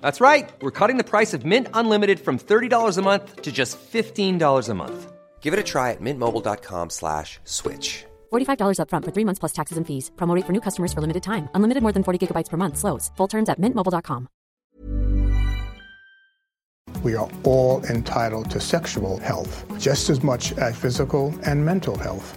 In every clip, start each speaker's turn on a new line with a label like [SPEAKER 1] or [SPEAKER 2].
[SPEAKER 1] That's right. We're cutting the price of Mint Unlimited from $30 a month to just $15 a month. Give it a try at mintmobile.com slash switch.
[SPEAKER 2] $45 upfront for three months plus taxes and fees. Promote rate for new customers for limited time. Unlimited more than 40 gigabytes per month. Slows. Full terms at mintmobile.com.
[SPEAKER 3] We are all entitled to sexual health, just as much as physical and mental health.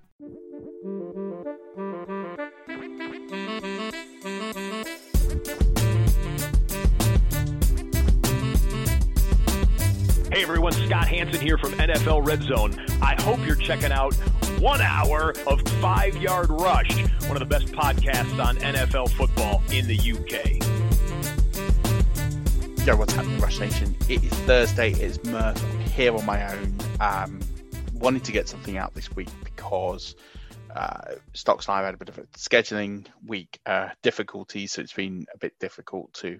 [SPEAKER 4] Hey everyone, Scott Hanson here from NFL Red Zone. I hope you're checking out one hour of Five Yard Rush, one of the best podcasts on NFL football in the UK.
[SPEAKER 5] Yo, what's happening, Rush Nation? It is Thursday. It's Murph I'm here on my own. Um, wanted to get something out this week because uh, Stocks have had a bit of a scheduling week uh, difficulty, so it's been a bit difficult to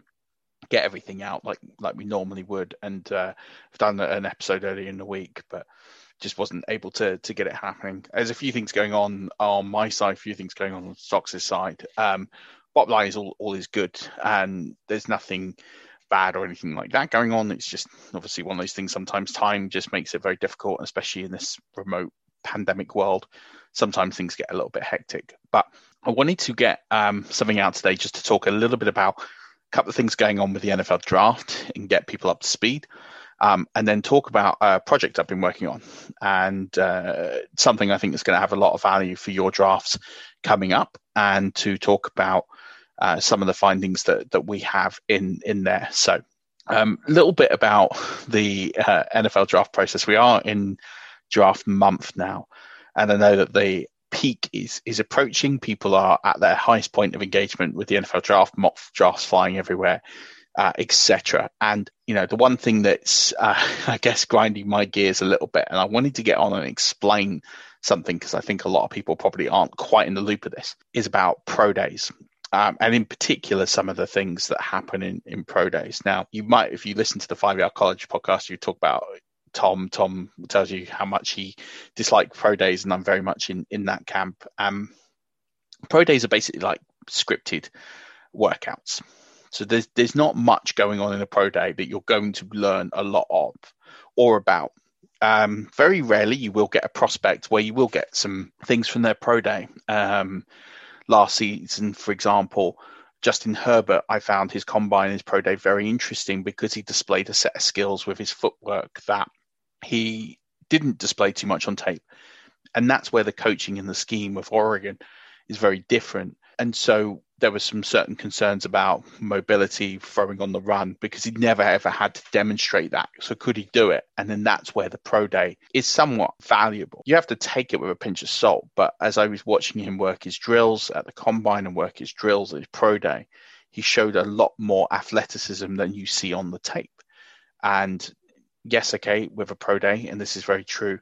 [SPEAKER 5] get everything out like like we normally would. And uh, I've done an episode earlier in the week, but just wasn't able to to get it happening. There's a few things going on on my side, a few things going on on Stocks' side. Um, bottom line is all, all is good, and there's nothing bad or anything like that going on. It's just obviously one of those things. Sometimes time just makes it very difficult, especially in this remote pandemic world. Sometimes things get a little bit hectic. But I wanted to get um, something out today just to talk a little bit about couple of things going on with the NFL draft and get people up to speed. Um, and then talk about a project I've been working on and uh, something I think is going to have a lot of value for your drafts coming up, and to talk about uh, some of the findings that that we have in in there. So, a um, little bit about the uh, NFL draft process. We are in draft month now, and I know that the peak is is approaching. People are at their highest point of engagement with the NFL draft, mock drafts flying everywhere, uh, etc. And you know, the one thing that's uh, I guess grinding my gears a little bit, and I wanted to get on and explain something because I think a lot of people probably aren't quite in the loop of this, is about pro days. Um, and in particular, some of the things that happen in, in pro days. Now, you might, if you listen to the Five Yard College podcast, you talk about Tom. Tom tells you how much he disliked pro days, and I'm very much in in that camp. Um, pro days are basically like scripted workouts. So there's there's not much going on in a pro day that you're going to learn a lot of or about. Um, very rarely you will get a prospect where you will get some things from their pro day. Um, last season, for example, Justin Herbert, I found his combine, his pro day very interesting because he displayed a set of skills with his footwork that he didn't display too much on tape. And that's where the coaching and the scheme of Oregon is very different. And so there was some certain concerns about mobility, throwing on the run, because he never ever had to demonstrate that. So could he do it? And then that's where the pro day is somewhat valuable. You have to take it with a pinch of salt. But as I was watching him work his drills at the combine and work his drills at his pro day, he showed a lot more athleticism than you see on the tape. And yes, okay, with a pro day, and this is very true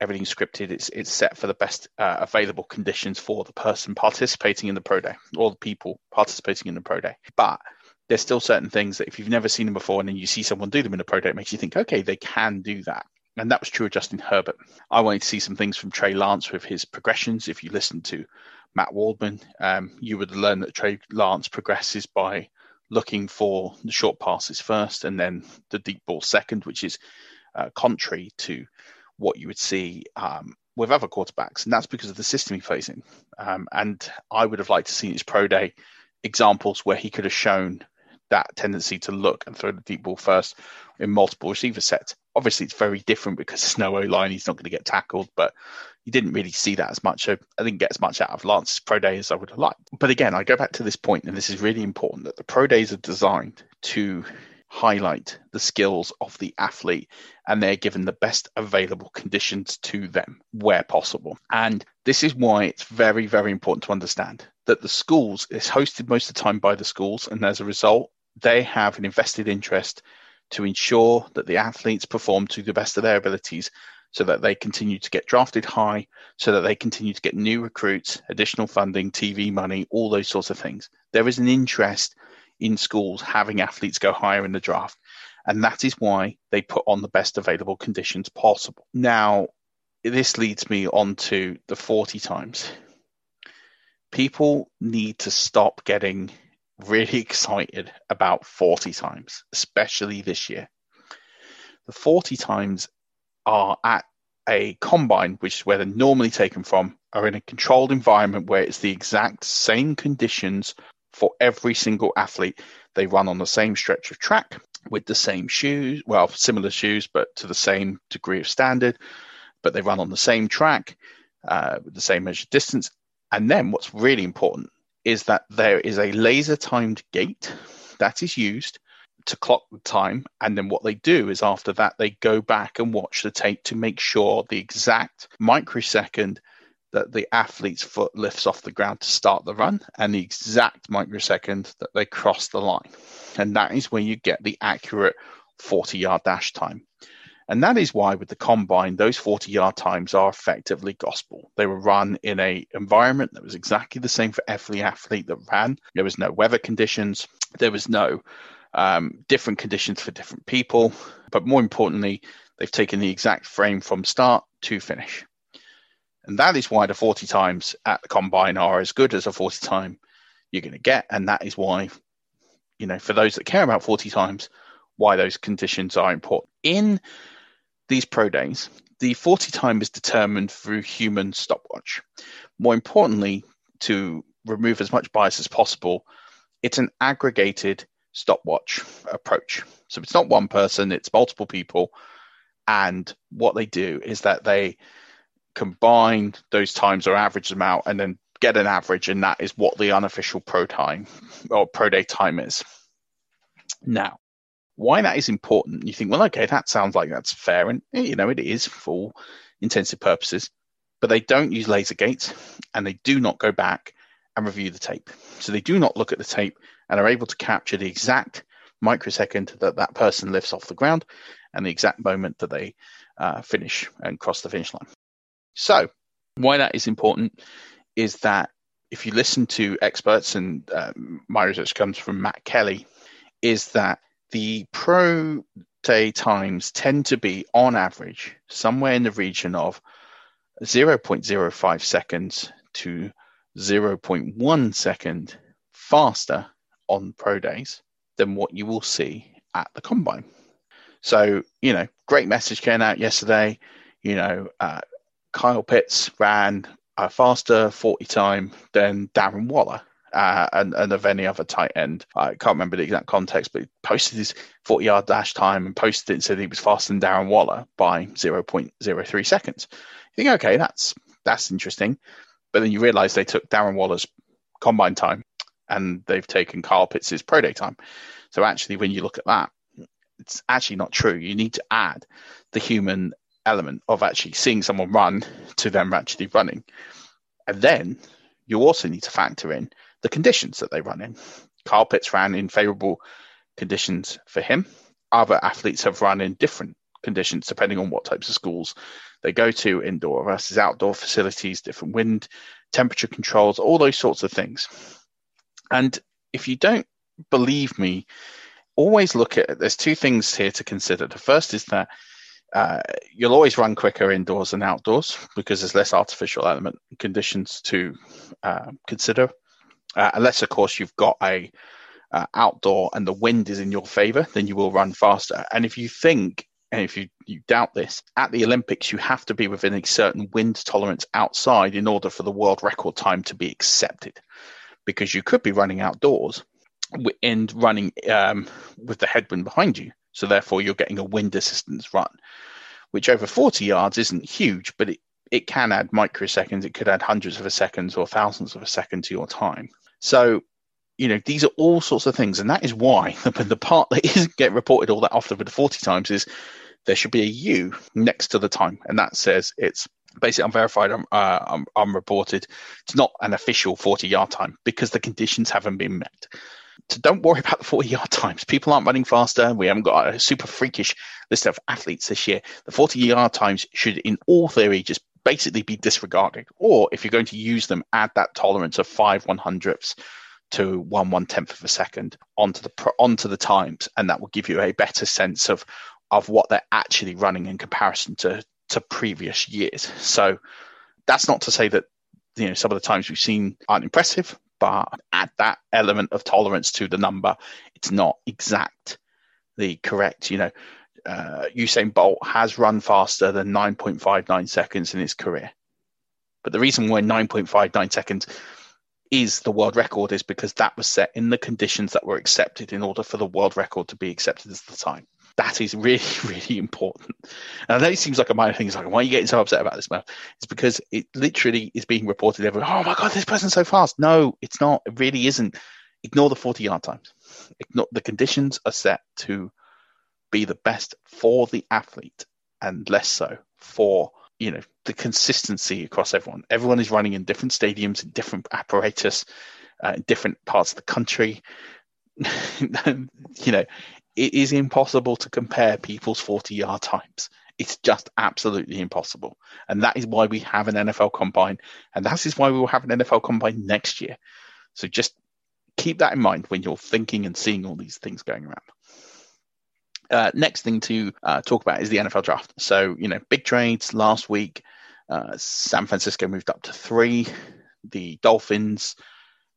[SPEAKER 5] everything's scripted. It's it's set for the best uh, available conditions for the person participating in the pro day or the people participating in the pro day. But there's still certain things that if you've never seen them before and then you see someone do them in a pro day, it makes you think, okay, they can do that. And that was true of Justin Herbert. I wanted to see some things from Trey Lance with his progressions. If you listen to Matt Waldman, um, you would learn that Trey Lance progresses by looking for the short passes first and then the deep ball second, which is uh, contrary to what you would see um, with other quarterbacks, and that's because of the system he plays in. Um, and I would have liked to see his pro day examples where he could have shown that tendency to look and throw the deep ball first in multiple receiver sets. Obviously, it's very different because there's no O line; he's not going to get tackled. But you didn't really see that as much. I didn't get as much out of Lance's pro day as I would have liked. But again, I go back to this point, and this is really important that the pro days are designed to highlight the skills of the athlete and they're given the best available conditions to them where possible. And this is why it's very, very important to understand that the schools is hosted most of the time by the schools, and as a result, they have an invested interest to ensure that the athletes perform to the best of their abilities so that they continue to get drafted high, so that they continue to get new recruits, additional funding, TV money, all those sorts of things. There is an interest in schools having athletes go higher in the draft. And that is why they put on the best available conditions possible. Now, this leads me on to the 40 times. People need to stop getting really excited about 40 times, especially this year. The 40 times are at a combine, which is where they're normally taken from, are in a controlled environment where it's the exact same conditions for every single athlete. They run on the same stretch of track with the same shoes, well, similar shoes, but to the same degree of standard. But they run on the same track uh, with the same measured distance. And then what's really important is that there is a laser timed gate that is used to clock the time. And then what they do is after that, they go back and watch the tape to make sure the exact microsecond that the athlete's foot lifts off the ground to start the run and the exact microsecond that they cross the line. And that is where you get the accurate 40 yard dash time. And that is why with the combine, those 40 yard times are effectively gospel. They were run in a environment that was exactly the same for every athlete that ran. There was no weather conditions. There was no um, different conditions for different people. But more importantly, they've taken the exact frame from start to finish. And that is why the 40 times at the combine are as good as a 40 time you're going to get. And that is why, you know, for those that care about 40 times, why those conditions are important. In these pro days, the 40 time is determined through human stopwatch. More importantly, to remove as much bias as possible, it's an aggregated stopwatch approach. So it's not one person, it's multiple people. And what they do is that they combine those times or average them out and then get an average, and that is what the unofficial pro time or pro day time is. Now, why that is important, you think, well, okay, that sounds like that's fair, and you know it is for intensive purposes, but they don't use laser gates and they do not go back and review the tape. So they do not look at the tape and are able to capture the exact microsecond that that person lifts off the ground and the exact moment that they uh, finish and cross the finish line. So, why that is important is that if you listen to experts, and um, my research comes from Matt Kelly, is that the pro day times tend to be, on average, somewhere in the region of 0.05 seconds to 0.1 second faster on pro days than what you will see at the combine. So, you know, great message came out yesterday. You know, uh, Kyle Pitts ran a faster 40 time than Darren Waller. Uh, and, and of any other tight end. I can't remember the exact context, but he posted his 40 yard dash time and posted it and said he was faster than Darren Waller by 0.03 seconds. You think, okay, that's that's interesting. But then you realize they took Darren Waller's combine time and they've taken Kyle Pitts' pro day time. So actually, when you look at that, it's actually not true. You need to add the human element of actually seeing someone run to them actually running. And then you also need to factor in the conditions that they run in. Kyle Pitts ran in favorable conditions for him. Other athletes have run in different conditions depending on what types of schools they go to, indoor versus outdoor facilities, different wind, temperature controls, all those sorts of things. And if you don't believe me, always look at there's two things here to consider. The first is that uh, you'll always run quicker indoors than outdoors because there's less artificial element conditions to uh, consider, uh, unless of course you've got a uh, outdoor and the wind is in your favor, then you will run faster. And if you think and if you, you doubt this, at the Olympics, you have to be within a certain wind tolerance outside in order for the world record time to be accepted. Because you could be running outdoors and running um, with the headwind behind you. So therefore, you're getting a wind assistance run, which over 40 yards isn't huge, but it, it can add microseconds. It could add hundreds of a seconds or thousands of a second to your time. So, you know, these are all sorts of things. And that is why the, the part that isn't get reported all that often with the 40 times is there should be a U next to the time. And that says it's basically unverified, um, uh, um, unreported. It's not an official 40 yard time because the conditions haven't been met. So don't worry about the 40 yard times. People aren't running faster. We haven't got a super freakish list of athletes this year. The 40 yard times should, in all theory, just basically be disregarded. Or if you're going to use them, add that tolerance of five one hundredths to one one tenth of a second onto the onto the times, and that will give you a better sense of of what they're actually running in comparison to to previous years. So that's not to say that you know some of the times we've seen aren't impressive, but add that element of tolerance to the number. It's not exactly correct. You know, uh, Usain Bolt has run faster than 9.59 seconds in his career. But the reason why 9.59 seconds is the world record is because that was set in the conditions that were accepted in order for the world record to be accepted as the time. That is really, really important. And it seems like a minor thing. It's like, why are you getting so upset about this, man? It's because it literally is being reported everywhere. Oh my God, this person's so fast. No, it's not. It really isn't. Ignore the 40 yard times. Ignore the conditions are set to be the best for the athlete and less so for you know the consistency across everyone. Everyone is running in different stadiums, in different apparatus, uh, in different parts of the country. you know, it is impossible to compare people's 40 yard times. It's just absolutely impossible. And that is why we have an NFL combine. And that is why we will have an NFL combine next year. So just keep that in mind when you're thinking and seeing all these things going around. Uh, next thing to uh, talk about is the NFL draft. So, you know, big trades last week. Uh, San Francisco moved up to three. The Dolphins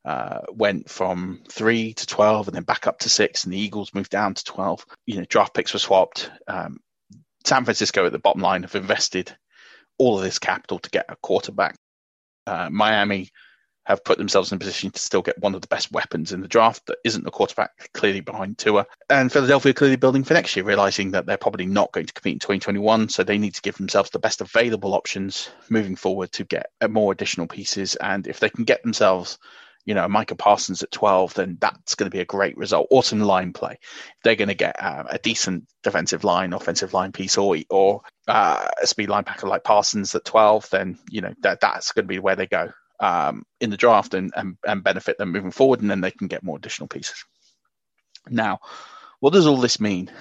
[SPEAKER 5] uh, went from three to 12 and then back up to six, and the Eagles moved down to 12. You know, draft picks were swapped. Um, San Francisco, at the bottom line, have invested all of this capital to get a quarterback. Uh, Miami have put themselves in a position to still get one of the best weapons in the draft that isn't the quarterback, clearly behind Tua. And Philadelphia clearly building for next year, realizing that they're probably not going to compete in 2021. So they need to give themselves the best available options moving forward to get more additional pieces. And if they can get themselves you know, Micah Parsons at 12, then that's going to be a great result. Awesome line play. they're going to get uh, a decent defensive line, offensive line piece, or or uh, a speed linebacker like Parsons at 12, then, you know, that that's going to be where they go um, in the draft and, and, and benefit them moving forward. And then they can get more additional pieces. Now, what does all this mean?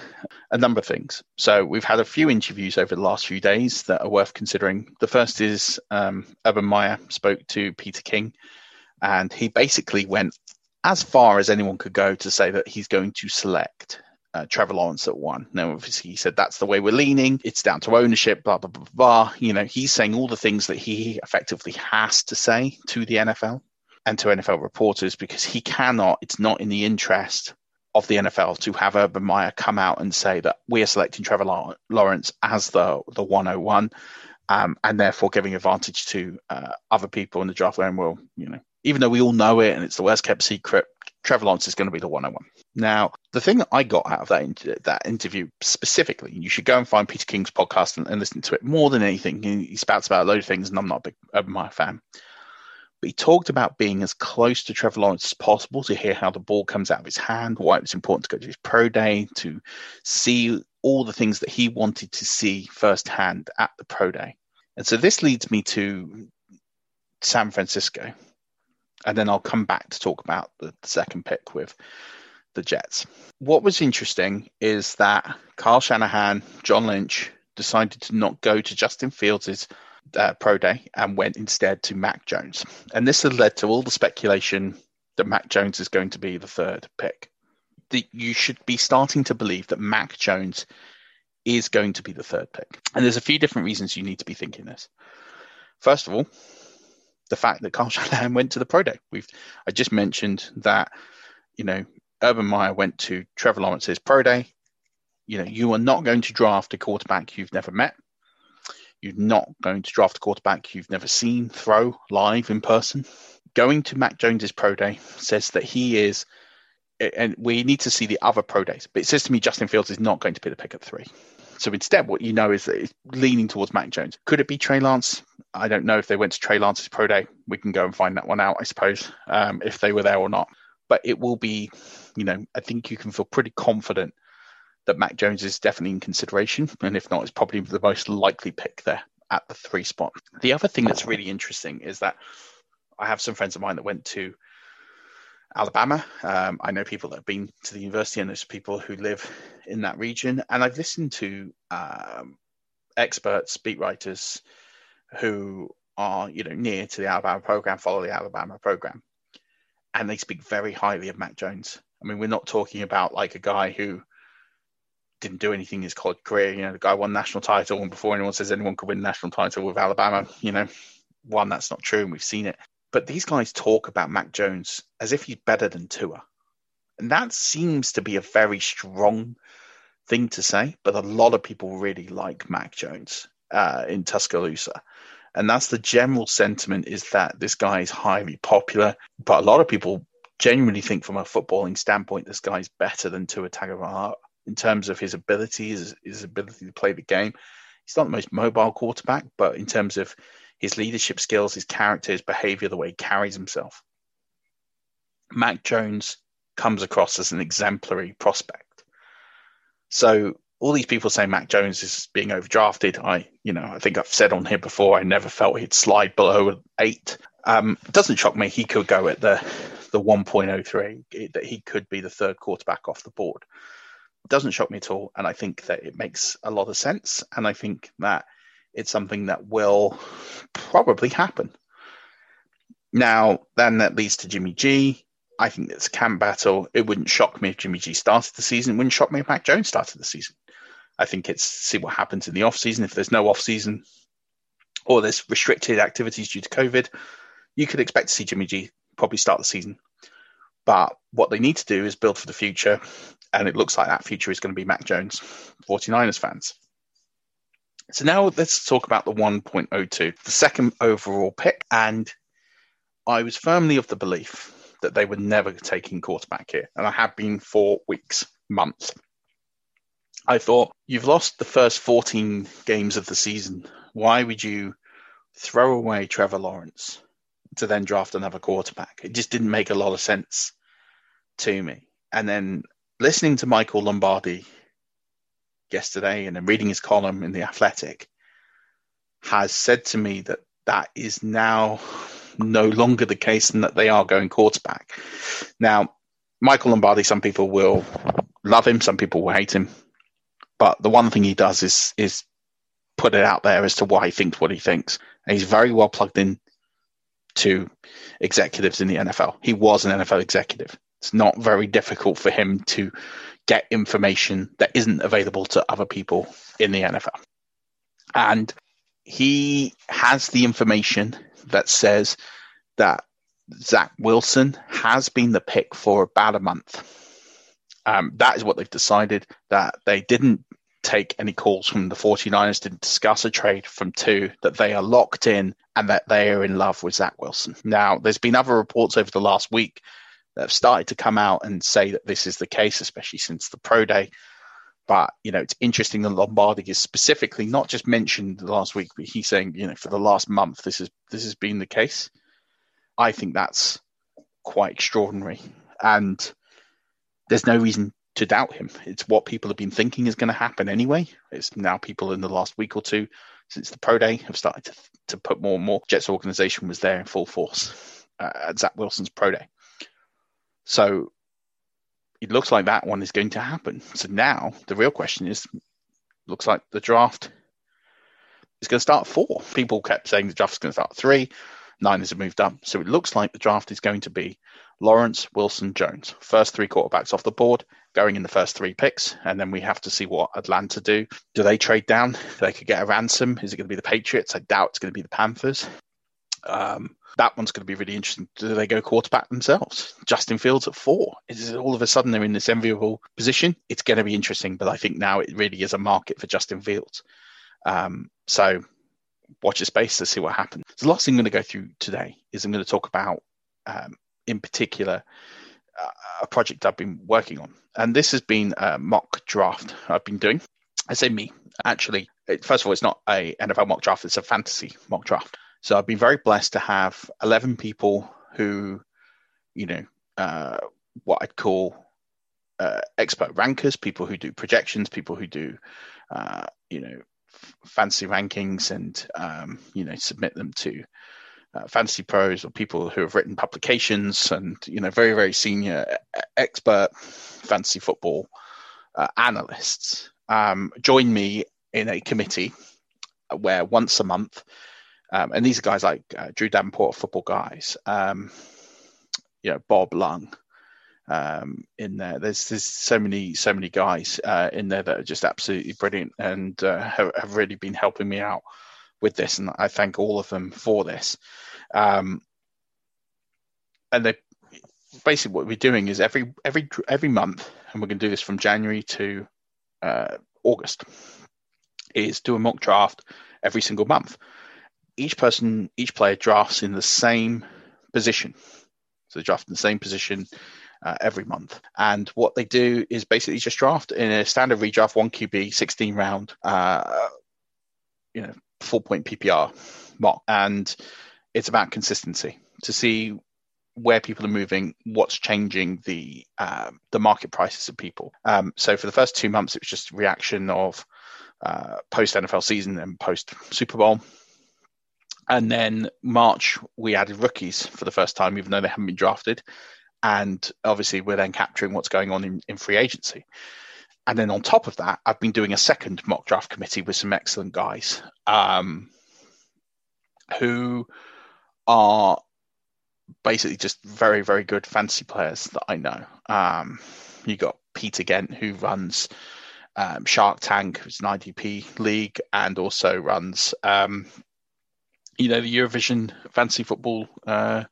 [SPEAKER 5] A number of things. So we've had a few interviews over the last few days that are worth considering. The first is um, Urban Meyer spoke to Peter King and he basically went as far as anyone could go to say that he's going to select uh, Trevor Lawrence at one. Now, obviously, he said that's the way we're leaning. It's down to ownership, blah, blah, blah, blah. You know, he's saying all the things that he effectively has to say to the NFL and to NFL reporters because he cannot, it's not in the interest of the NFL to have Urban Meyer come out and say that we are selecting Trevor Lawrence as the, the 101 um, and therefore giving advantage to uh, other people in the draft and well, you know, even though we all know it and it's the worst kept secret, Trevor Lawrence is going to be the one on one. Now, the thing that I got out of that that interview specifically, you should go and find Peter King's podcast and, and listen to it more than anything. He, he spouts about a load of things, and I'm not a big Urban fan. But he talked about being as close to Trevor Lawrence as possible to hear how the ball comes out of his hand, why it was important to go to his pro day, to see all the things that he wanted to see firsthand at the pro day. And so this leads me to San Francisco. And then I'll come back to talk about the second pick with the Jets. What was interesting is that Kyle Shanahan, John Lynch decided to not go to Justin Fields' uh, pro day and went instead to Mac Jones. And this has led to all the speculation that Mac Jones is going to be the third pick. The, you should be starting to believe that Mac Jones is going to be the third pick. And there's a few different reasons you need to be thinking this. First of all, the fact that Carl Shanahan went to the pro day. We've I just mentioned that, you know, Urban Meyer went to Trevor Lawrence's pro day. You know, you are not going to draft a quarterback you've never met. You're not going to draft a quarterback you've never seen throw live in person. Going to Mac Jones's pro day says that he is, and we need to see the other pro days, but it says to me Justin Fields is not going to be the pick at three. So instead, what you know is that it's leaning towards Mac Jones. Could it be Trey Lance? I don't know if they went to Trey Lance's pro day. We can go and find that one out, I suppose, um, if they were there or not. But it will be, you know, I think you can feel pretty confident that Mac Jones is definitely in consideration, and if not, it's probably the most likely pick there at the three spot. The other thing that's really interesting is that I have some friends of mine that went to Alabama. Um, I know people that have been to the university, and there's people who live in that region. And I've listened to um, experts, beat writers, who are you know near to the Alabama program, follow the Alabama program, and they speak very highly of Mac Jones. I mean, we're not talking about like a guy who didn't do anything in his college career. You know, the guy won national title, and before anyone says anyone could win national title with Alabama, you know, one that's not true, and we've seen it. But these guys talk about Mac Jones as if he's better than Tua, and that seems to be a very strong thing to say. But a lot of people really like Mac Jones uh, in Tuscaloosa. And that's the general sentiment is that this guy is highly popular, but a lot of people genuinely think from a footballing standpoint, this guy's better than Tua Tagovailoa in terms of his ability, his, his ability to play the game. He's not the most mobile quarterback, but in terms of his leadership skills, his character, his behavior, the way he carries himself, Mac Jones comes across as an exemplary prospect. So all these people say Mac Jones is being overdrafted. I, you know, I think I've said on here before, I never felt he'd slide below eight. Um, it doesn't shock me. He could go at the the 1.03 that he could be the third quarterback off the board doesn't shock me at all. And I think that it makes a lot of sense. And I think that it's something that will probably happen. Now, then that leads to Jimmy G. I think it's a camp battle. It wouldn't shock me if Jimmy G started the season. It wouldn't shock me if Mac Jones started the season. I think it's see what happens in the off season. If there's no off season or there's restricted activities due to COVID, you could expect to see Jimmy G probably start the season. But what they need to do is build for the future and it looks like that future is going to be Mac Jones, 49ers fans. So now let's talk about the 1.02, the second overall pick. And I was firmly of the belief that they were never taking quarterback here. And I have been for weeks, months. I thought, you've lost the first 14 games of the season. Why would you throw away Trevor Lawrence to then draft another quarterback? It just didn't make a lot of sense to me. And then listening to Michael Lombardi yesterday and then reading his column in The Athletic has said to me that that is now no longer the case and that they are going quarterback. Now, Michael Lombardi, some people will love him, some people will hate him. But the one thing he does is is put it out there as to why he thinks what he thinks. And he's very well plugged in to executives in the NFL. He was an NFL executive. It's not very difficult for him to get information that isn't available to other people in the NFL. And he has the information that says that Zach Wilson has been the pick for about a month. Um, that is what they've decided, that they didn't take any calls from the 49ers, didn't discuss a trade from two, that they are locked in and that they are in love with Zach Wilson. Now, there's been other reports over the last week that have started to come out and say that this is the case, especially since the pro day. But you know, it's interesting that Lombardi is specifically not just mentioned last week, but he's saying, you know, for the last month, this is this has been the case. I think that's quite extraordinary. And there's no reason to doubt him. It's what people have been thinking is going to happen anyway. It's now people in the last week or two since the pro day have started to, to put more and more. Jets organization was there in full force uh, at Zach Wilson's pro day. So it looks like that one is going to happen. So now the real question is looks like the draft is going to start four. People kept saying the draft is going to start three. Niners have moved up. So it looks like the draft is going to be Lawrence, Wilson, Jones. First three quarterbacks off the board, going in the first three picks. And then we have to see what Atlanta do. Do they trade down? They could get a ransom. Is it going to be the Patriots? I doubt it's going to be the Panthers. Um, that one's going to be really interesting. Do they go quarterback themselves? Justin Fields at four. Is all of a sudden they're in this enviable position? It's going to be interesting, but I think now it really is a market for Justin Fields. Um, so watch your space to see what happens. The last thing I'm going to go through today is I'm going to talk about, um, in particular, uh, a project I've been working on, and this has been a mock draft I've been doing. I say me, actually. First of all, it's not a NFL mock draft; it's a fantasy mock draft. So I've been very blessed to have 11 people who, you know, uh, what I'd call uh, expert rankers, people who do projections, people who do, uh, you know, fancy rankings and um, you know submit them to uh, fantasy pros or people who have written publications and you know very very senior expert fantasy football uh, analysts um, join me in a committee where once a month um, and these are guys like uh, Drew Davenport, football guys, um, you know Bob Lung, um, in there. There's there's so many so many guys uh, in there that are just absolutely brilliant and uh, have, have, really been helping me out with this, and I thank all of them for this. Um, and they basically what we're doing is every every every month, and we're going to do this from January to uh, August, is do a mock draft every single month. Each person, each player drafts in the same position. So they draft in the same position uh, every month. And what they do is basically just draft in a standard redraft, one QB, 16 round, uh, you know, four point PPR mock. And it's about consistency to see where people are moving, what's changing the um, the market prices of people. Um, so for the first two months, it was just reaction of uh, post NFL season and post Super Bowl. And then March, we added rookies for the first time, even though they haven't been drafted and obviously we're then capturing what's going on in, in free agency. And then on top of that, I've been doing a second mock draft committee with some excellent guys um, who are basically just very, very good fantasy players that I know. Um, you got Peter Gent, who runs um, Shark Tank, who's an IDP league, and also runs, um, you know, the Eurovision fantasy football uh,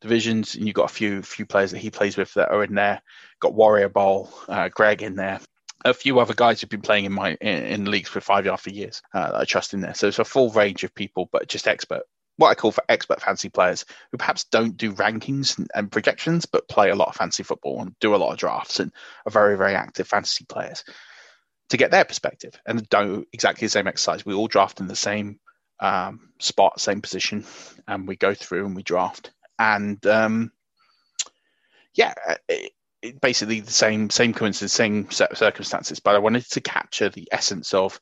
[SPEAKER 5] divisions, and you've got a few few players that he plays with that are in there. Got Warrior Bowl, uh, Greg in there, a few other guys who've been playing in my in, in leagues for five yard for years. Uh, I trust in there, so it's a full range of people, but just expert. What I call for expert fantasy players who perhaps don't do rankings and, projections, but play a lot of fantasy football and do a lot of drafts and are very very active fantasy players to get their perspective and don't exactly the same exercise. We all draft in the same um, spot, same position, and we go through and we draft and um, yeah, it, it basically the same same coincidence, same set of circumstances. But I wanted to capture the essence of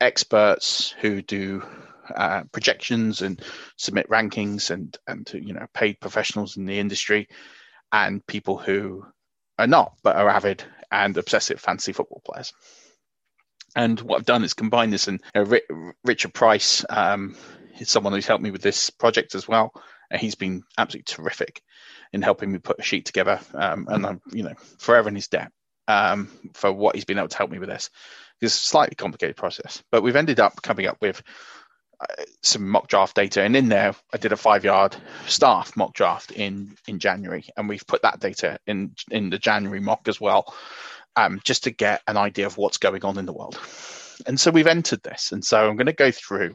[SPEAKER 5] experts who do uh, projections and submit rankings, and and you know paid professionals in the industry, and people who are not but are avid and obsessive fantasy football players. And what I've done is combine this, and know, Richard Price um, is someone who's helped me with this project as well and he's been absolutely terrific in helping me put a sheet together. Um, and I'm, you know, forever in his debt um, for what he's been able to help me with this. It's a slightly complicated process, but we've ended up coming up with uh, some mock draft data, and in there, I did a five-yard staff mock draft in in January, and we've put that data in in the January mock as well, um, just to get an idea of what's going on in the world. And so we've entered this, and so I'm going to go through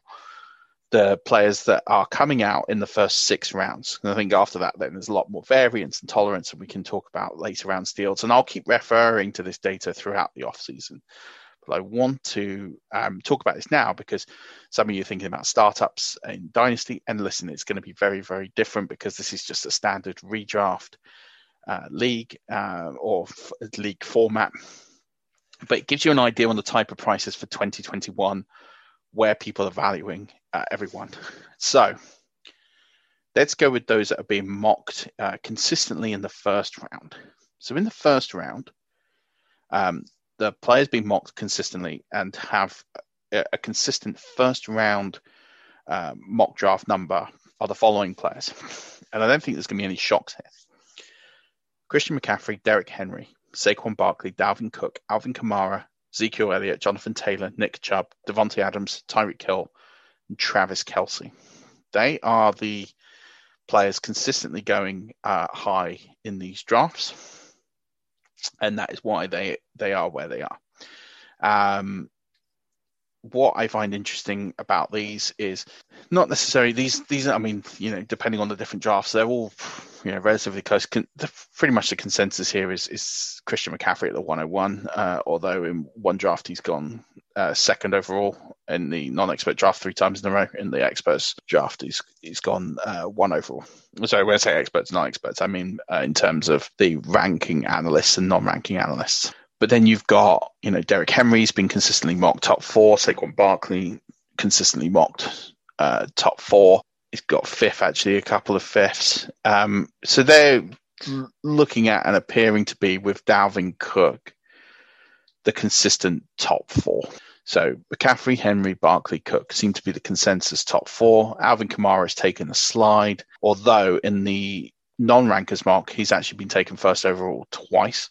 [SPEAKER 5] the players that are coming out in the first six rounds. And I think after that, then there's a lot more variance and tolerance, and we can talk about later round steals. And I'll keep referring to this data throughout the off season. But I want to um, talk about this now because some of you are thinking about startups in Dynasty, and listen, it's going to be very, very different because this is just a standard redraft league uh, or f- league format. But it gives you an idea on the type of prices for 2021 where people are valuing uh, everyone. So let's go with those that are being mocked uh, consistently in the first round. So in the first round, um, the players being mocked consistently and have a, a consistent first round uh, mock draft number are the following players. And I don't think there's going to be any shocks here. Christian McCaffrey, Derrick Henry, Saquon Barkley, Dalvin Cook, Alvin Kamara, Ezekiel Elliott, Jonathan Taylor, Nick Chubb, Davante Adams, Tyreek Hill, and Travis Kelce. They are the players consistently going uh, high in these drafts, and that is why they they are where they are. Um, what I find interesting about these is not necessarily these these. I mean, you know, depending on the different drafts, they're all you know relatively close. Con- the, pretty much the consensus here is is Christian McCaffrey at the 101. Uh, although in one draft he's gone uh, second overall in the non-expert draft three times in a row. In the experts draft, he's he's gone uh, one overall. Sorry, when I say experts, non-experts, I mean uh, in terms of the ranking analysts and non-ranking analysts. But then you've got, you know, Derrick Henry's been consistently mocked top four. Saquon Barkley consistently mocked uh, top four. He's got fifth, actually, a couple of fifths. Um, so they're looking at and appearing to be with Dalvin Cook, the consistent top four. So McCaffrey, Henry, Barkley, Cook seem to be the consensus top four. Alvin Kamara has taken a slide, although in the non-rankers mock, he's actually been taken first overall twice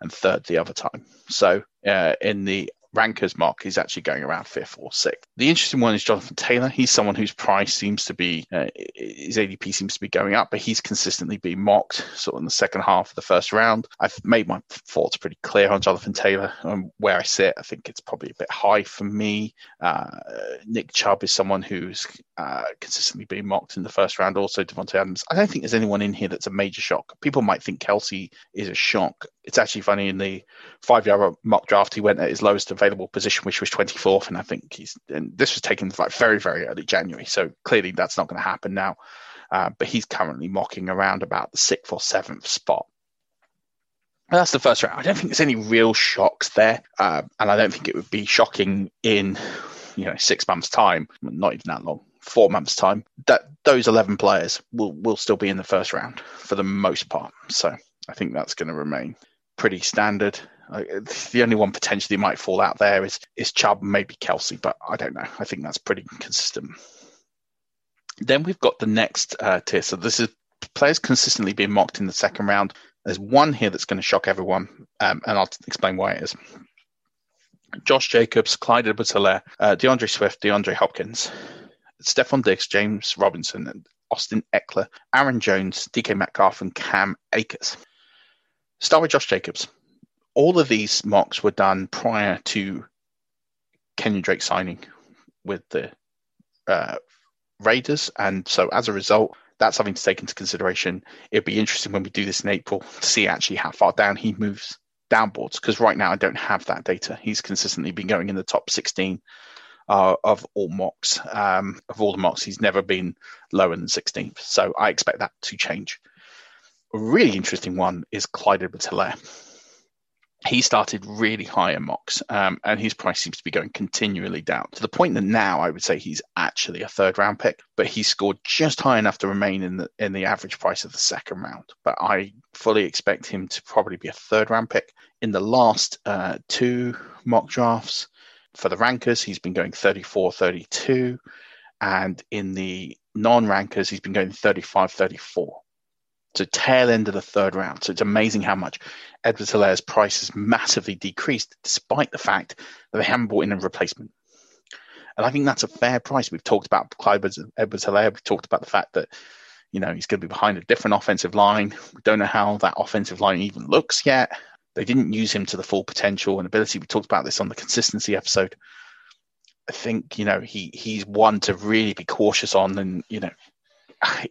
[SPEAKER 5] and third the other time. So uh, in the rankers mock, he's actually going around fifth or sixth. The interesting one is Jonathan Taylor. He's someone whose price seems to be, uh, his ADP seems to be going up, but he's consistently being mocked sort of in the second half of the first round. I've made my thoughts pretty clear on Jonathan Taylor and where I sit. I think it's probably a bit high for me. Uh, Nick Chubb is someone who's uh, consistently being mocked in the first round. Also, Davante Adams. I don't think there's anyone in here that's a major shock. People might think Kelce is a shock. It's actually funny in the five-yard mock draft, he went at his lowest available position, which was 24th, and I think he's and this was taken like very very early January, so clearly that's not going to happen now. Uh, but he's currently mocking around about the sixth or seventh spot. And that's the first round. I don't think there's any real shocks there, uh, and I don't think it would be shocking in you know six months' time, not even that long, four months' time. That those eleven players will will still be in the first round for the most part. So I think that's going to remain pretty standard. the only one potentially might fall out there is is Chubb, maybe Kelce, but I don't know. I think that's pretty consistent. Then we've got the next uh, tier. So this is players consistently being mocked in the second round. There's one here that's going to shock everyone, um, and I'll explain why it is. Josh Jacobs, Clyde edwards uh, DeAndre Swift, DeAndre Hopkins, Stefon Diggs, James Robinson, Austin Ekeler, Aaron Jones, DK Metcalf, and Cam Akers. Start with Josh Jacobs. All of these mocks were done prior to Kenyon Drake signing with the uh, Raiders, and so as a result, that's something to take into consideration. It'd be interesting when we do this in April to see actually how far down he moves downboards, because right now I don't have that data. He's consistently been going in the top 16 uh, of all mocks. Um, of all the mocks, he's never been lower than 16th. So I expect that to change. A really interesting one is Clyde Edwards-Helaire. He started really high in mocks, um, and his price seems to be going continually down to the point that now I would say he's actually a third round pick, but he scored just high enough to remain in the in the average price of the second round. But I fully expect him to probably be a third round pick. In the last uh, two mock drafts for the rankers, he's been going 34, 32, and in the non rankers, he's been going 35, 34 to tail end of the third round. So it's amazing how much Edwards Helaire's price has massively decreased, despite the fact that they haven't bought in a replacement. And I think that's a fair price. We've talked about Clyde Edwards Helaire. We've talked about the fact that, you know, he's going to be behind a different offensive line. We don't know how that offensive line even looks yet. They didn't use him to the full potential and ability. We talked about this on the consistency episode. I think, you know, he he's one to really be cautious on and, you know,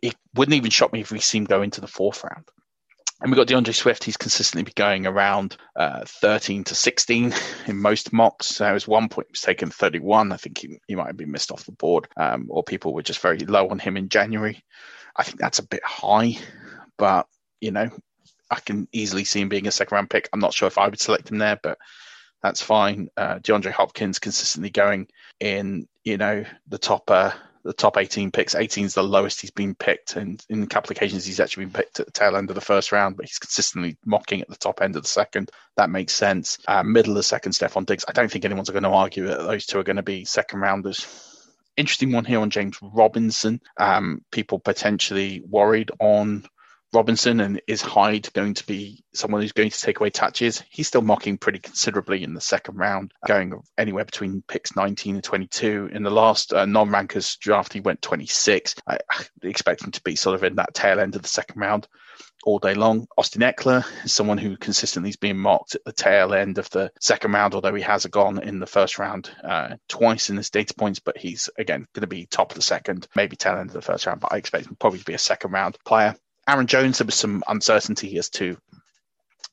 [SPEAKER 5] it wouldn't even shock me if we see him go into the fourth round. And we've got DeAndre Swift. He's consistently been going around uh, 13 to 16 in most mocks. So was one point he was taken 31. I think he, he might have been missed off the board, um, or people were just very low on him in January. I think that's a bit high, but you know, I can easily see him being a second round pick. I'm not sure if I would select him there, but that's fine. Uh, DeAndre Hopkins consistently going in, you know, the top uh, the top 18 picks. 18 is the lowest he's been picked, and in a couple of occasions he's actually been picked at the tail end of the first round, but he's consistently mocking at the top end of the second. That makes sense. Uh, middle of the second, Stefon Diggs. I don't think anyone's going to argue that those two are going to be second rounders. Interesting one here on James Robinson. Um, people potentially worried on Robinson and is Hyde going to be someone who's going to take away touches? He's still mocking pretty considerably in the second round, going anywhere between picks 19 and 22. In the last uh, non rankers draft, he went 26. I, expect him to be sort of in that tail end of the second round all day long. Austin Ekeler is someone who consistently is being mocked at the tail end of the second round, although he has gone in the first round uh, twice in his data points, but he's again going to be top of the second, maybe tail end of the first round, but I expect him probably to be a second round player. Aaron Jones, there was some uncertainty as to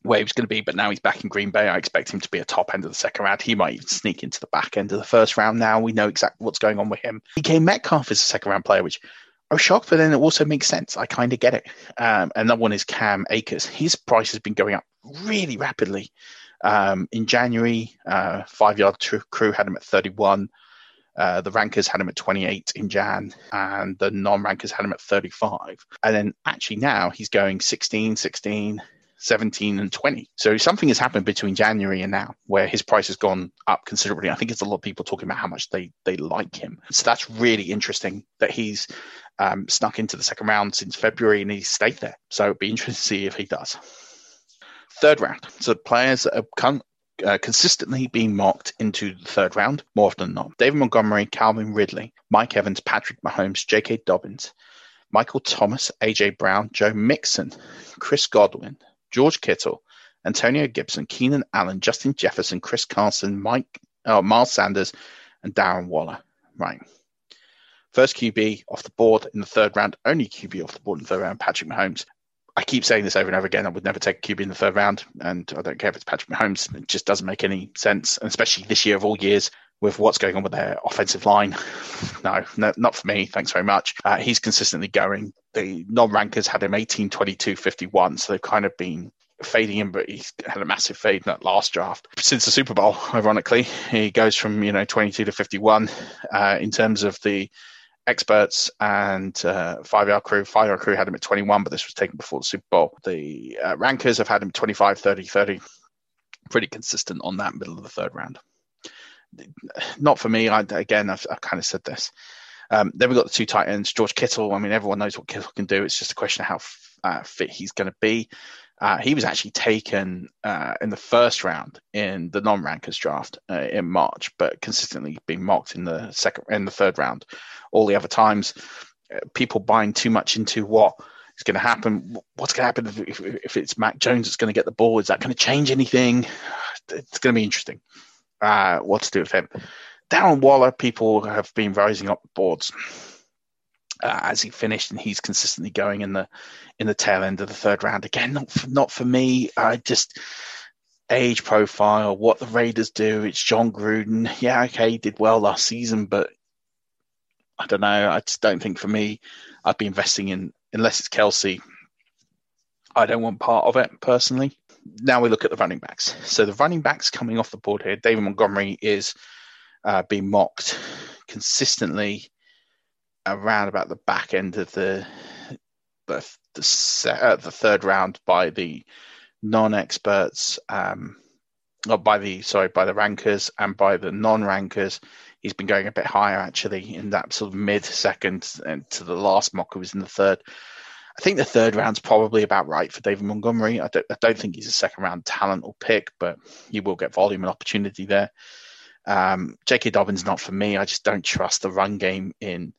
[SPEAKER 5] where he was going to be, but now he's back in Green Bay. I expect him to be a top end of the second round. He might even sneak into the back end of the first round now. We know exactly what's going on with him. DK Metcalf is a second round player, which I was shocked, but then it also makes sense. I kind of get it. Um, another one is Cam Akers. His price has been going up really rapidly. Um, in January, uh, five yard crew had him at 31. Uh, the rankers had him at 28 in Jan, and the non-rankers had him at 35. And then actually now he's going 16, 16, 17 and 20. So something has happened between January and now where his price has gone up considerably. I think it's a lot of people talking about how much they, they like him. So that's really interesting that he's um, snuck into the second round since February and he's stayed there. So it'd be interesting to see if he does. Third round. So players that have come, uh, consistently being mocked into the third round more often than not. David Montgomery, Calvin Ridley, Mike Evans, Patrick Mahomes, J.K. Dobbins, Michael Thomas, A.J. Brown, Joe Mixon, Chris Godwin, George Kittle, Antonio Gibson, Keenan Allen, Justin Jefferson, Chris Carson, Mike, uh, Miles Sanders, and Darren Waller. Right. First QB off the board in the third round, only QB off the board in the third round, Patrick Mahomes. I keep saying this over and over again. I would never take a QB in the third round, and I don't care if it's Patrick Mahomes. It just doesn't make any sense, and especially this year of all years with what's going on with their offensive line. No, no not for me. Thanks very much. Uh, he's consistently going. The non-rankers had him 18, 22, 51, so they've kind of been fading him, but he's had a massive fade in that last draft. Since the Super Bowl, ironically, he goes from, you know, 22 to 51 uh, in terms of the experts and uh, five yard crew. Five yard crew had him at 21, but this was taken before the Super Bowl. The uh, rankers have had him 25, 30, 30. Pretty consistent on that middle of the third round. Not for me. I, again, I've, I've kind of said this. Um, then we've got the two tight ends, George Kittle. I mean, everyone knows what Kittle can do. It's just a question of how f- uh, fit he's going to be. Uh, he was actually taken uh, in the first round in the non-rankers draft uh, in March, but consistently being mocked in the second in the third round. All the other times, uh, people buying too much into what is going to happen. What's going to happen if, if, it's Mac Jones that's going to get the ball? Is that going to change anything? It's going to be interesting. Uh, what to do with him? Darren Waller, people have been rising up the boards uh, as he finished, and he's consistently going in the in the tail end of the third round. Again, not for, not for me. I just age profile, what the Raiders do. It's Jon Gruden. Yeah, okay, he did well last season, but I don't know. I just don't think for me, I'd be investing in unless it's Kelce. I don't want part of it personally. Now we look at the running backs. So the running backs coming off the board here, David Montgomery is uh, being mocked consistently around about the back end of the the the, set, uh, the third round by the non-experts, um, or by the sorry by the rankers and by the non-rankers. He's been going a bit higher actually in that sort of mid second and to the last mock who was in the third. I think the third round's probably about right for David Montgomery. I don't, I don't think he's a second round talent or pick, but he will get volume and opportunity there. Um, J.K. Dobbins not for me. I just don't trust the run game in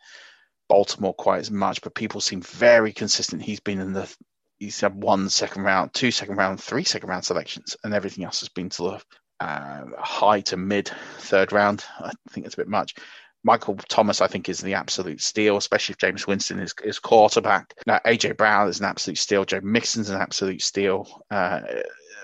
[SPEAKER 5] Baltimore quite as much, but people seem very consistent. He's been in the he's had one second round, two second round, three second round selections, and everything else has been sort of uh, high to mid third round. I think it's a bit much. Michael Thomas, I think, is the absolute steal, especially if Jameis Winston is, is quarterback. Now, AJ Brown is an absolute steal. Joe Mixon's an absolute steal. Uh,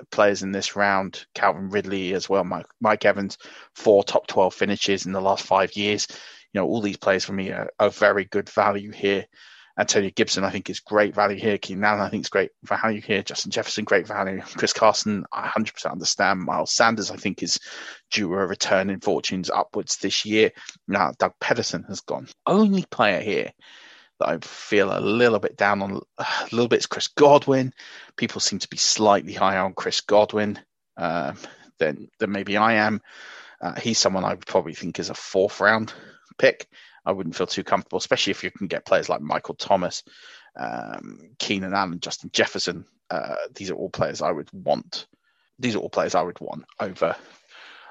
[SPEAKER 5] players in this round, Calvin Ridley as well, Mike, Mike Evans, four top 12 finishes in the last five years. You know, all these players for me are, are very good value here. Antonio Gibson, I think, is great value here. Keenan Allen, I think, is great value here. Justin Jefferson, great value. Chris Carson, I 100% understand. Miles Sanders, I think, is due a return in fortunes upwards this year. Now, Doug Pederson has gone. Only player here that I feel a little bit down on, a little bit is Chris Godwin. People seem to be slightly higher on Chris Godwin um, than, than maybe I am. Uh, he's someone I would probably think is a fourth round pick. I wouldn't feel too comfortable, especially if you can get players like Michael Thomas, um, Keenan Allen, Justin Jefferson. Uh, these are all players I would want. These are all players I would want over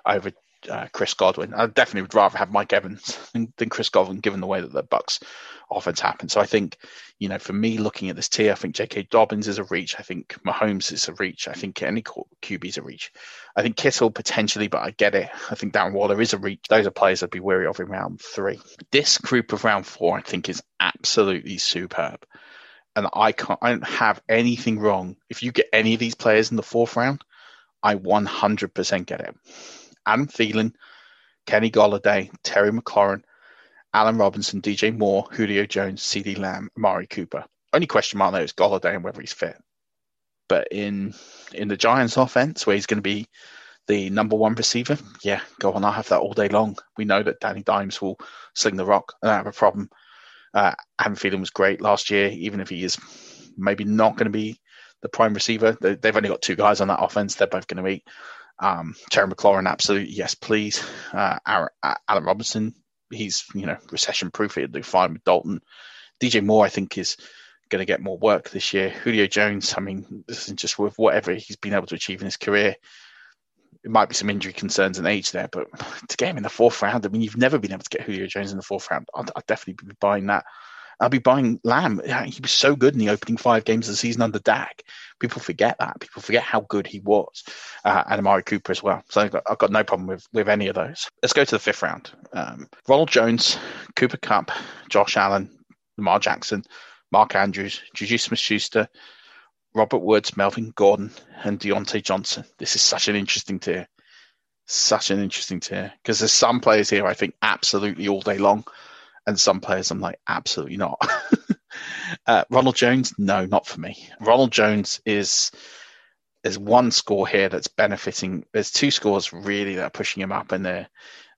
[SPEAKER 5] over uh, Chris Godwin. I definitely would rather have Mike Evans than, than, Chris Godwin, given the way that the Bucs offense happened. So I think, you know, for me looking at this tier, I think J.K. Dobbins is a reach. I think Mahomes is a reach. I think any QB is a reach. I think Kittle potentially, but I get it. I think Darren Waller is a reach. Those are players I'd be wary of in round three. This group of round four, I think, is absolutely superb. And I can't, I don't have anything wrong. If you get any of these players in the fourth round, I 100% get it. Adam Thielen, Kenny Golladay, Terry McLaurin, Allen Robinson, DJ Moore, Julio Jones, CeeDee Lamb, Amari Cooper. Only question mark there is Golladay and whether he's fit. But in in the Giants offense, where he's going to be the number one receiver, yeah, go on. I'll have that all day long. We know that Danny Dimes will sling the rock. and have a problem. Uh, Adam Thielen was great last year, even if he is maybe not going to be the prime receiver. They've only got two guys on that offense. They're both going to eat. Um, Terry McLaurin, absolutely, yes, please. Uh, Allen Robinson, he's, you know, recession proof. He'll do fine with Dalton. DJ Moore, I think, is going to get more work this year. Julio Jones, I mean, this is just with whatever he's been able to achieve in his career. It might be some injury concerns and age there, but to get him in the fourth round, I mean, you've never been able to get Julio Jones in the fourth round. I'd, I'd definitely be buying that. I'll be buying Lamb. He was so good in the opening five games of the season under Dak. People forget that. People forget how good he was. Uh, and Amari Cooper as well. So I've got, I've got, no problem with, with any of those. Let's go to the fifth round. Um, Ronald Jones, Cooper Kupp, Josh Allen, Lamar Jackson, Mark Andrews, Juju Smith-Schuster, Robert Woods, Melvin Gordon, and Diontae Johnson. This is such an interesting tier. Such an interesting tier because there's some players here I think absolutely all day long and some players I'm like, absolutely not. uh, Ronald Jones, no, not for me. Ronald Jones is there's one score here that's benefiting. There's two scores really that are pushing him up, and the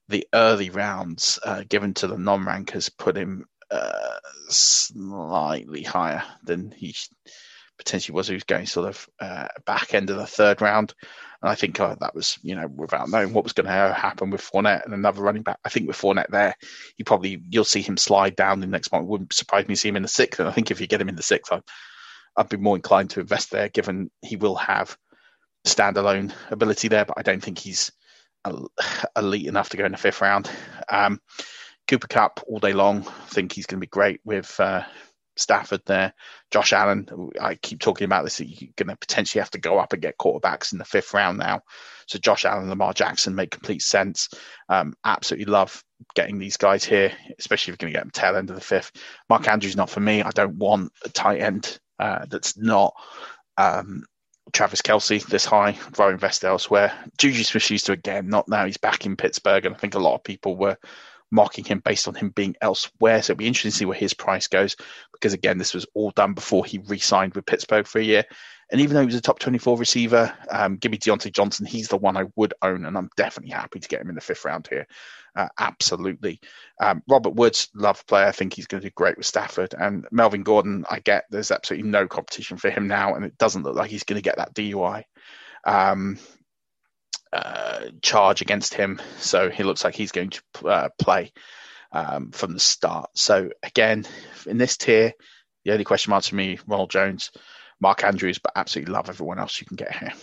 [SPEAKER 5] the early rounds uh, given to the non-rankers put him uh, slightly higher than he potentially was. Was going sort of uh, back end of the third round. And I think uh, that was, you know, without knowing what was going to happen with Fournette and another running back. I think with Fournette there, he probably you'll see him slide down the next month. Wouldn't surprise me to see him in the sixth. And I think if you get him in the sixth, I'd, I'd be more inclined to invest there, given he will have standalone ability there. But I don't think he's elite enough to go in the fifth round. Um, Cooper Kupp all day long. I think he's going to be great with uh, Stafford there. Josh Allen, I keep talking about this. You're going to potentially have to go up and get quarterbacks in the fifth round now. So Josh Allen, Lamar Jackson make complete sense. Um, absolutely love getting these guys here, especially if you're going to get them tail end of the fifth. Mark Andrews not for me. I don't want a tight end uh, that's not um, Travis Kelce this high. I'd rather invest elsewhere. Juju Smith-Schuster again, not now. He's back in Pittsburgh, and I think a lot of people were mocking him based on him being elsewhere. So it'll be interesting to see where his price goes because, again, this was all done before he re signed with Pittsburgh for a year. And even though he was a top 24 receiver, um, give me Diontae Johnson. He's the one I would own, and I'm definitely happy to get him in the fifth round here. Uh, absolutely. Um, Robert Woods, love player. I think he's going to do great with Stafford. And Melvin Gordon, I get there's absolutely no competition for him now, and it doesn't look like he's going to get that DUI. Um, uh, charge against him. So he looks like he's going to uh, play um, from the start. So again, in this tier, the only question mark to me, Ronald Jones, Mark Andrews, but absolutely love everyone else you can get here.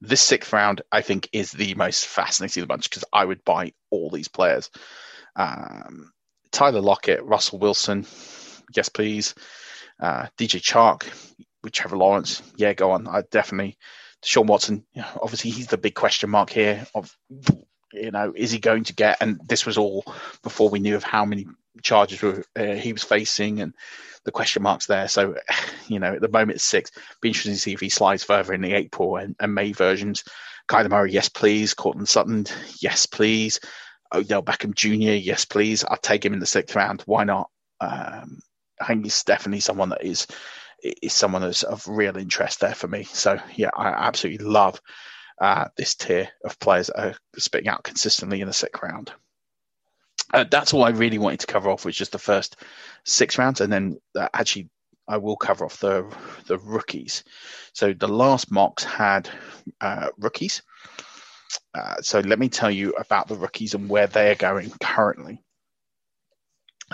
[SPEAKER 5] This sixth round, I think, is the most fascinating of the bunch because I would buy all these players. Um, Tyler Lockett, Russell Wilson, yes please. Uh, DJ Chark, with Trevor Lawrence, yeah, go on. I definitely Sean Watson, obviously, he's the big question mark here. Of You know, is he going to get? And this was all before we knew of how many charges were uh, he was facing and the question marks there. So, you know, at the moment it's six. Be interesting to see if he slides further in the April and, and May versions. Kyler Murray, yes please. Courtland Sutton, yes please. Odell Beckham Jr., yes please. I'll take him in the sixth round. Why not? Um, I think he's definitely someone that is is someone that's of real interest there for me. So yeah, I absolutely love uh, this tier of players that are spitting out consistently in the sixth round. Uh, that's all I really wanted to cover off was just the first six rounds, and then uh, actually I will cover off the the rookies. So the last mocks had uh, rookies. Uh, so let me tell you about the rookies and where they are going currently.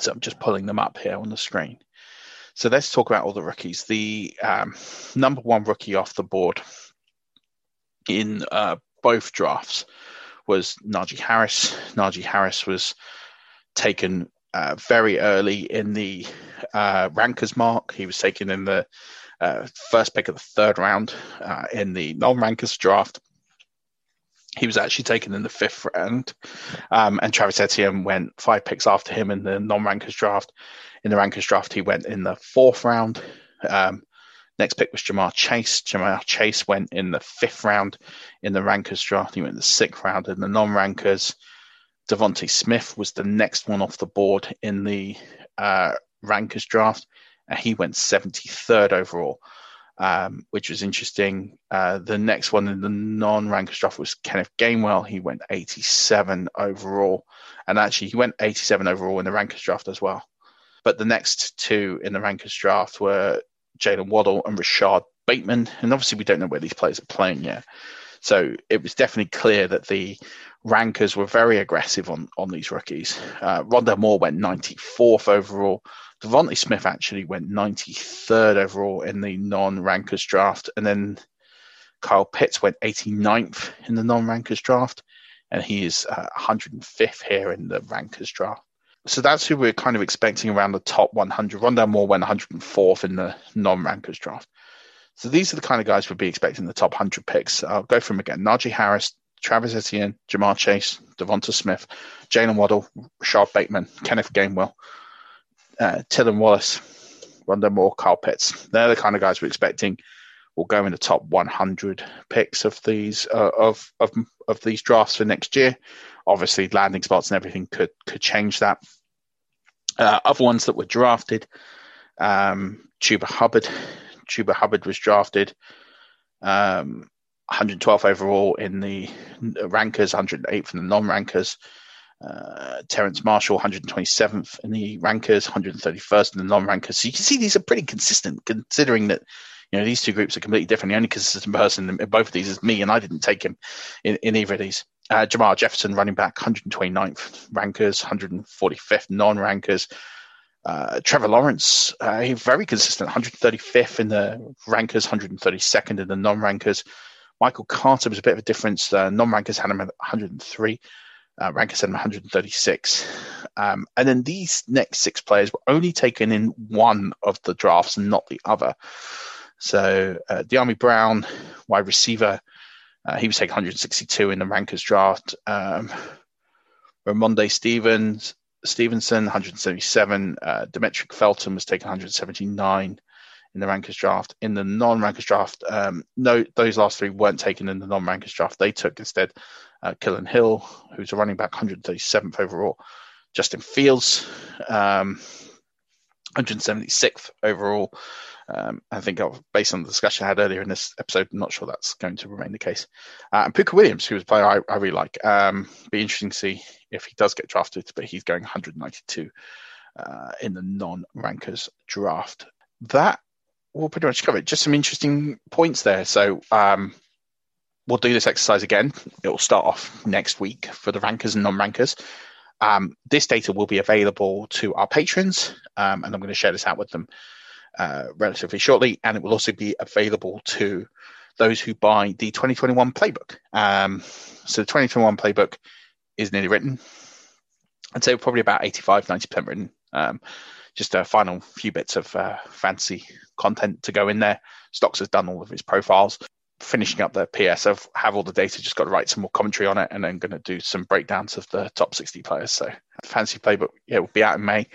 [SPEAKER 5] So I'm just pulling them up here on the screen. So let's talk about all the rookies. The um, number one rookie off the board in uh, both drafts was Najee Harris. Najee Harris was taken uh, very early in the uh, rankers mark. He was taken in the uh, first pick of the third round uh, in the non-rankers draft. He was actually taken in the fifth round, um, and Travis Etienne went five picks after him in the non-rankers draft. In the rankers draft, he went in the fourth round. Um, next pick was Ja'Marr Chase. Ja'Marr Chase went in the fifth round in the rankers draft. He went in the sixth round in the non-rankers. DeVonta Smith was the next one off the board in the uh, rankers draft, and he went 73rd overall, um, which was interesting. Uh, the next one in the non-rankers draft was Kenneth Gainwell. He went 87 overall, and actually he went 87 overall in the rankers draft as well. But the next two in the rankers draft were Jaylen Waddle and Rashod Bateman, and obviously we don't know where these players are playing yet. So it was definitely clear that the rankers were very aggressive on, on these rookies. Uh, Rondale Moore went 94th overall. DeVonta Smith actually went 93rd overall in the non-rankers draft, and then Kyle Pitts went 89th in the non-rankers draft, and he is uh, 105th here in the rankers draft. So that's who we're kind of expecting around the top 100. Rondale Moore went 104th in the non-rankers draft. So these are the kind of guys we'd be expecting the top 100 picks. I'll go from again. Najee Harris, Travis Etienne, Ja'Marr Chase, DeVonta Smith, Jaylen Waddle, Rashod Bateman, Kenneth Gainwell, uh, Tylan Wallace, Rondale Moore, Carl Pitts. They're the kind of guys we're expecting will go in the top 100 picks of these uh, of of of these drafts for next year. Obviously, landing spots and everything could could change that. Uh, other ones that were drafted, um, Chuba Hubbard. Chuba Hubbard was drafted. Um, 112th overall in the rankers, 108th in the non-rankers. Uh, Terrace Marshall, 127th in the rankers, 131st in the non-rankers. So you can see these are pretty consistent, considering that you know these two groups are completely different. The only consistent person in both of these is me, and I didn't take him in, in either of these. Uh, Jermar Jefferson, running back, 129th rankers, 145th non-rankers. Uh, Trevor Lawrence, uh, very consistent, 135th in the rankers, 132nd in the non-rankers. Michael Carter was a bit of a difference. Uh, non-rankers had him at 103. Uh, rankers had him 136. Um, and then these next six players were only taken in one of the drafts and not the other. So uh, Dyami Brown, wide receiver, uh, he was taken 162 in the rankers draft. Um, Rhamondre Stevens, Stevenson, 177. Uh, Demetric Felton was taken 179 in the rankers draft. In the non-rankers draft, um, no, those last three weren't taken in the non-rankers draft. They took instead uh, Kylin Hill, who's a running back, 137th overall. Justin Fields, um, 176th overall. Um, I think based on the discussion I had earlier in this episode, I'm not sure that's going to remain the case. Uh, and Pooka Williams, who was a player I, I really like, um, be interesting to see if he does get drafted, but he's going 192 uh, in the non-rankers draft. That will pretty much cover it. Just some interesting points there. So um, we'll do this exercise again. It will start off next week for the rankers and non-rankers. Um, this data will be available to our patrons, um, and I'm going to share this out with them uh, relatively shortly. And it will also be available to those who buy the 2021 playbook. Um, so the 2021 playbook is nearly written. I'd say probably about 85, 90% written. Um, just a final few bits of uh, fancy content to go in there. Stocks has done all of his profiles. Finishing up the PS. I have all the data, just got to write some more commentary on it, and then going to do some breakdowns of the top 60 players. So fancy playbook, yeah, will be out in May.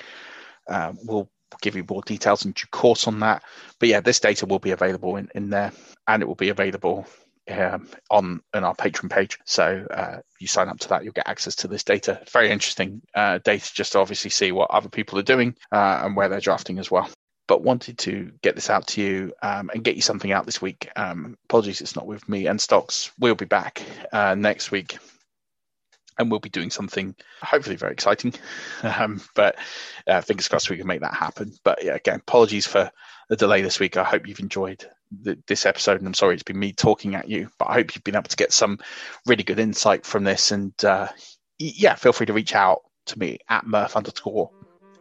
[SPEAKER 5] Um, we'll give you more details in due course on that. But yeah, this data will be available in, in there, and it will be available um, on on our Patreon page. So uh, you sign up to that, you'll get access to this data. Very interesting uh, data, just to obviously see what other people are doing uh, and where they're drafting as well but wanted to get this out to you um, and get you something out this week. Um, apologies, it's not with me and Stocks. We'll be back uh, next week and we'll be doing something hopefully very exciting. Um, but uh, fingers crossed we can make that happen. But yeah, again, apologies for the delay this week. I hope you've enjoyed the, this episode, and I'm sorry it's been me talking at you, but I hope you've been able to get some really good insight from this. And uh, yeah, feel free to reach out to me at Murph underscore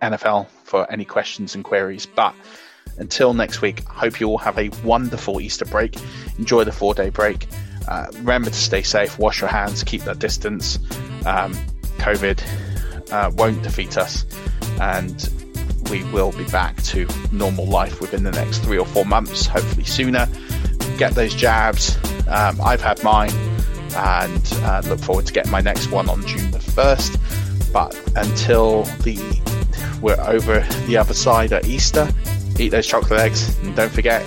[SPEAKER 5] NFL for any questions and queries. But until next week, hope you all have a wonderful Easter break. Enjoy the four day break. Uh, remember to stay safe, wash your hands, keep that distance. Um, COVID uh, won't defeat us, and we will be back to normal life within the next three or four months, hopefully sooner. Get those jabs. Um, I've had mine, and uh, look forward to getting my next one on June the 1st. But until the we're over the other side at Easter. Eat those chocolate eggs, and don't forget,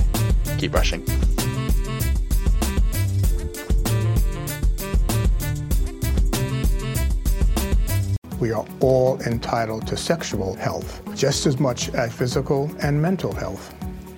[SPEAKER 5] keep brushing.
[SPEAKER 3] We are all entitled to sexual health, just as much as physical and mental health.